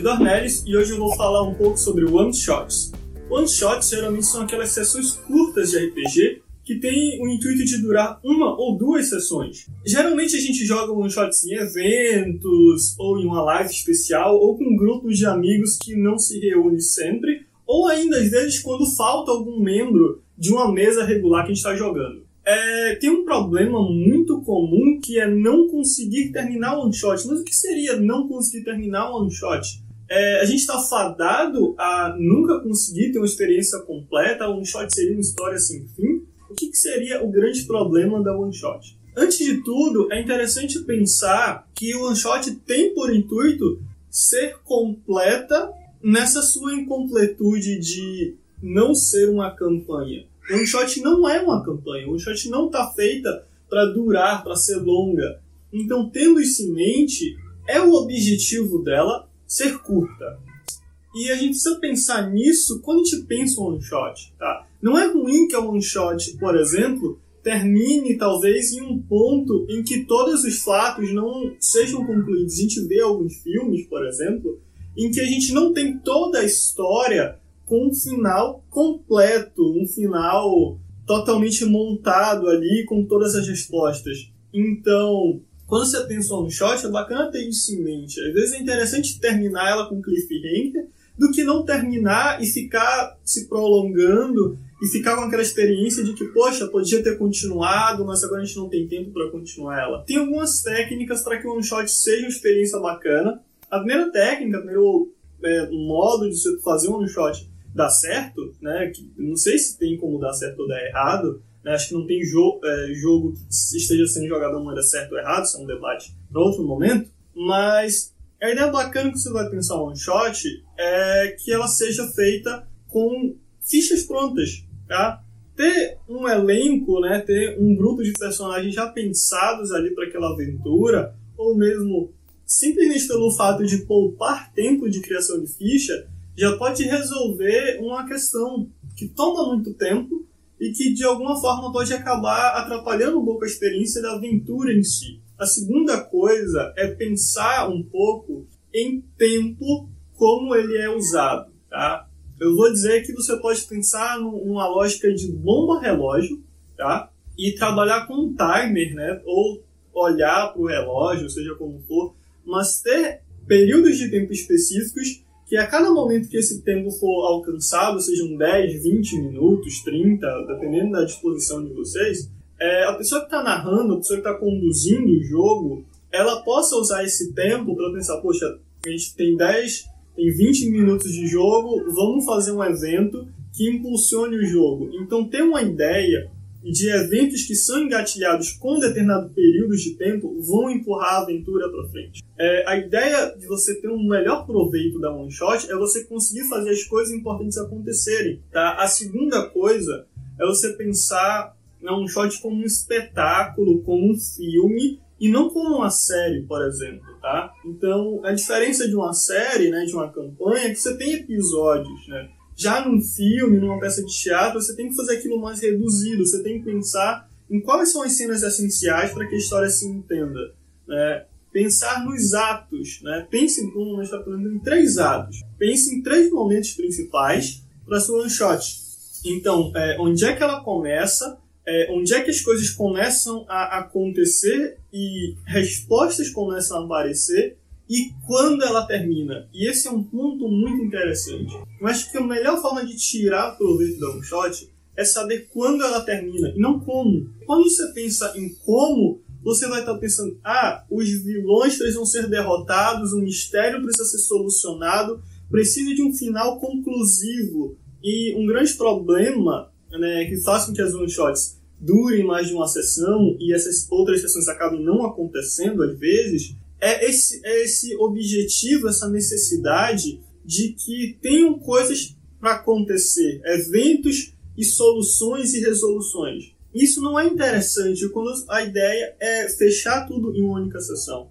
Davi Dornelles e hoje eu vou falar um pouco sobre one shots. One shots geralmente são aquelas sessões curtas de RPG que têm o intuito de durar uma ou duas sessões. Geralmente a gente joga one shots em eventos, ou em uma live especial, ou com grupos de amigos que não se reúne sempre, ou ainda às vezes quando falta algum membro de uma mesa regular que a gente está jogando. É, tem um problema muito comum que é não conseguir terminar o one shot. Mas o que seria não conseguir terminar o one shot? É, a gente está fadado a nunca conseguir ter uma experiência completa. One shot seria uma história sem fim. O que, que seria o grande problema da one shot? Antes de tudo, é interessante pensar que o one shot tem por intuito ser completa nessa sua incompletude de não ser uma campanha. O one shot não é uma campanha, o one shot não está feita para durar, para ser longa. Então, tendo isso em mente, é o objetivo dela ser curta. E a gente precisa pensar nisso quando a gente pensa um one shot, tá? Não é ruim que a one shot, por exemplo, termine talvez em um ponto em que todos os fatos não sejam concluídos. A gente vê alguns filmes, por exemplo, em que a gente não tem toda a história com um final completo, um final totalmente montado ali com todas as respostas. Então, quando você pensa um shot, é bacana ter isso em mente. Às vezes é interessante terminar ela com cliffhanger do que não terminar e ficar se prolongando e ficar com aquela experiência de que, poxa, podia ter continuado, mas agora a gente não tem tempo para continuar ela. Tem algumas técnicas para que o one shot seja uma experiência bacana. A primeira técnica, o primeiro é, modo de você fazer um one shot dar certo, né? Que, não sei se tem como dar certo ou dar errado. Né, acho que não tem jo é, jogo que esteja sendo jogado da maneira certa ou errado, isso é um debate para outro momento. Mas a ideia bacana que você vai pensar one shot é que ela seja feita com fichas prontas, tá? Ter um elenco, né, ter um grupo de personagens já pensados ali para aquela aventura, ou mesmo simplesmente pelo fato de poupar tempo de criação de ficha, já pode resolver uma questão que toma muito tempo e que de alguma forma pode acabar atrapalhando um pouco a experiência da aventura em si. A segunda coisa é pensar um pouco em tempo como ele é usado, tá? Eu vou dizer que você pode pensar numa lógica de bomba-relógio, tá? E trabalhar com um timer, né? Ou olhar para o relógio, seja como for, mas ter períodos de tempo específicos que a cada momento que esse tempo for alcançado, sejam 10, 20 minutos, 30, dependendo da disposição de vocês, é, a pessoa que está narrando, a pessoa que está conduzindo o jogo, ela possa usar esse tempo para pensar, poxa, a gente tem 10, tem 20 minutos de jogo, vamos fazer um evento que impulsione o jogo. Então, ter uma ideia de eventos que são engatilhados com determinado período de tempo vão empurrar a aventura para frente. É, a ideia de você ter um melhor proveito da one shot é você conseguir fazer as coisas importantes acontecerem. Tá? A segunda coisa é você pensar na one shot como um espetáculo, como um filme e não como uma série, por exemplo, tá? Então, a diferença de uma série, né, de uma campanha, é que você tem episódios, né? Já num filme, numa peça de teatro, você tem que fazer aquilo mais reduzido, você tem que pensar em quais são as cenas essenciais para que a história se entenda. Né? Pensar nos atos. Né? Pense, como nós estamos falando, em três atos. Pense em três momentos principais para sua one shot. Então, é, onde é que ela começa, é, onde é que as coisas começam a acontecer e respostas começam a aparecer e quando ela termina. E esse é um ponto muito interessante. Eu acho que a melhor forma de tirar proveito da one shot é saber quando ela termina e não como. Quando você pensa em como, você vai estar pensando: ah, os vilões precisam ser derrotados, o mistério precisa ser solucionado, precisa de um final conclusivo. E um grande problema né, que faz com que as one shots durem mais de uma sessão e essas outras sessões acabem não acontecendo às vezes é esse, é esse objetivo, essa necessidade de que tenham coisas para acontecer, eventos e soluções e resoluções. Isso não é interessante quando a ideia é fechar tudo em uma única sessão.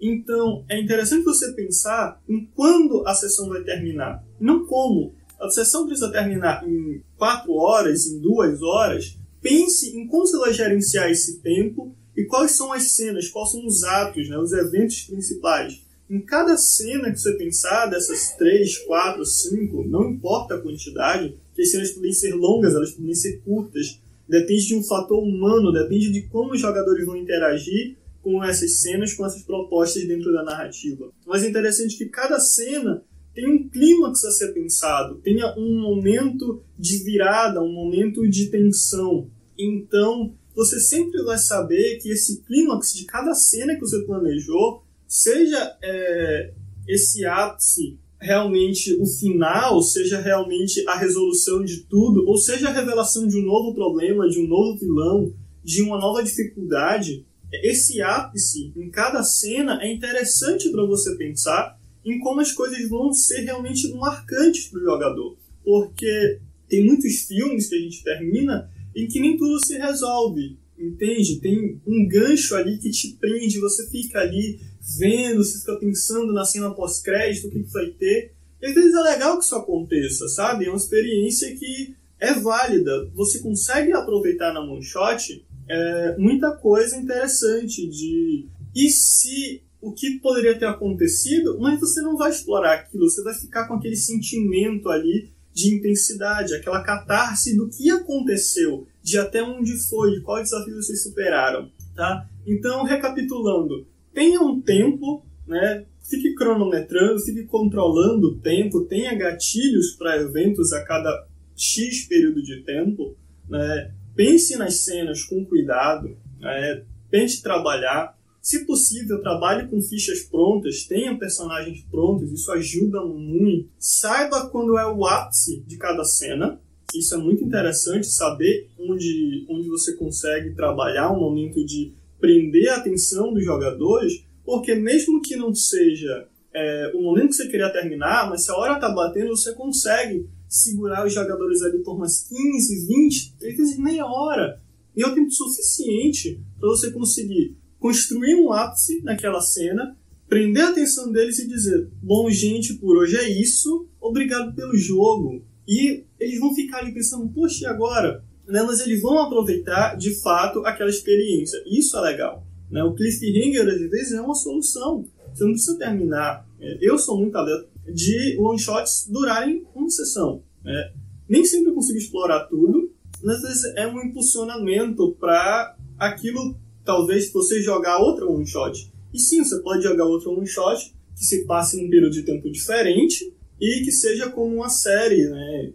Então, é interessante você pensar em quando a sessão vai terminar, não como. A sessão precisa terminar em quatro horas, em duas horas. Pense em como você vai gerenciar esse tempo e quais são as cenas, quais são os atos, né, os eventos principais. em cada cena que você pensar, dessas três, quatro, cinco, não importa a quantidade, que as cenas podem ser longas, elas podem ser curtas, depende de um fator humano, depende de como os jogadores vão interagir com essas cenas, com essas propostas dentro da narrativa. Mas é interessante que cada cena tem um clímax a ser pensado, tenha um momento de virada, um momento de tensão. Então, você sempre vai saber que esse clímax de cada cena que você planejou, seja é, esse ápice realmente o final, seja realmente a resolução de tudo, ou seja a revelação de um novo problema, de um novo vilão, de uma nova dificuldade, esse ápice em cada cena é interessante para você pensar em como as coisas vão ser realmente marcantes para o jogador. Porque tem muitos filmes que a gente termina em que nem tudo se resolve, entende? Tem um gancho ali que te prende, você fica ali vendo, você fica pensando na cena pós-crédito, o que, que vai ter. E às vezes é legal que isso aconteça, sabe? É uma experiência que é válida. Você consegue aproveitar na one shot é, muita coisa interessante de e se o que poderia ter acontecido, mas você não vai explorar aquilo, você vai ficar com aquele sentimento ali de intensidade, aquela catarse do que aconteceu, de até onde foi, de qual desafio vocês superaram, tá? Então, recapitulando, tenha um tempo, né? Fique cronometrando, fique controlando o tempo, tenha gatilhos para eventos a cada X período de tempo, né? Pense nas cenas com cuidado, né? tente trabalhar, se possível, trabalhe com fichas prontas, tenha personagens prontos, isso ajuda muito. Saiba quando é o ápice de cada cena. Isso é muito interessante, saber onde, onde você consegue trabalhar um momento de prender a atenção dos jogadores, porque mesmo que não seja é, o momento que você queria terminar, mas se a hora está batendo, você consegue segurar os jogadores ali por umas 15, 20, às vezes meia hora. E é o tempo suficiente para você conseguir construir um ápice naquela cena, prender a atenção deles e dizer: Bom, gente, por hoje é isso, obrigado pelo jogo. E eles vão ficar ali pensando: Poxa, e agora? Né? Mas eles vão aproveitar de fato aquela experiência. Isso é legal. Né? O cliffhanger às vezes é uma solução. Você não precisa terminar. É, eu sou muito alerta de one shots durarem uma sessão. Né? Nem sempre eu consigo explorar tudo, mas às vezes é um impulsionamento para aquilo talvez você jogar outra one shot. E sim, você pode jogar outra one shot que se passe num período de tempo diferente e que seja como uma série, né,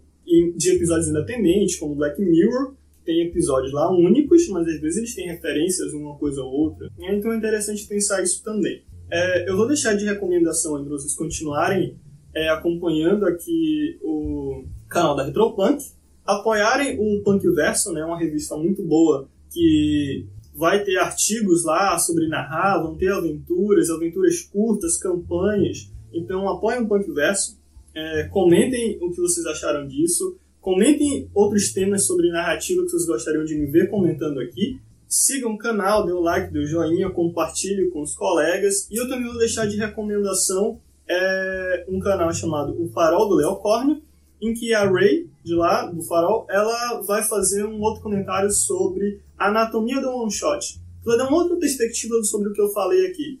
de episódios independentes, como Black Mirror, tem episódios lá únicos, mas às vezes eles têm referências uma coisa ou outra. Então é interessante pensar isso também. É, eu vou deixar de recomendação para vocês continuarem é, acompanhando aqui o canal da Retropunk, apoiarem o Punkverso, né, uma revista muito boa que vai ter artigos lá sobre narrar, vão ter aventuras, aventuras curtas, campanhas. Então apoiem o Punk Verso, é, comentem o que vocês acharam disso, comentem outros temas sobre narrativa que vocês gostariam de me ver comentando aqui. Sigam o canal, dê o like, dê o joinha, compartilhe com os colegas. E eu também vou deixar de recomendação é, um canal chamado O Farol do Leocórnio, em que a Ray, de lá, do Farol, ela vai fazer um outro comentário sobre a anatomia do one shot. Vai dar uma outra perspectiva sobre o que eu falei aqui.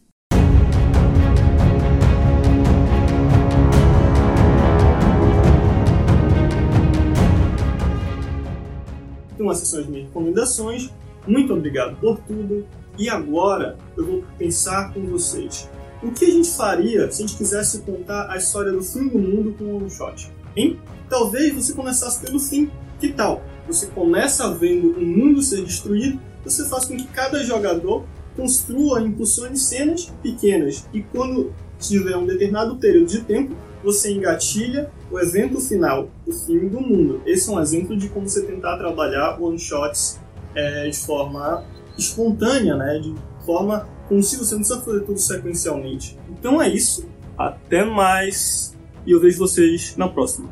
Uma sessão de minhas recomendações. Muito obrigado por tudo. E agora eu vou pensar com vocês. O que a gente faria se a gente quisesse contar a história do fim do mundo com um one shot? Hein? Talvez você começasse pelo fim. Que tal? Você começa vendo o mundo ser destruído, você faz com que cada jogador construa impulsione cenas pequenas. E quando tiver um determinado período de tempo, você engatilha o evento final, o fim do mundo. Esse é um exemplo de como você tentar trabalhar one-shots é, de forma espontânea, né? de forma se você não precisa fazer tudo sequencialmente. Então é isso. Até mais! E eu vejo vocês na próxima.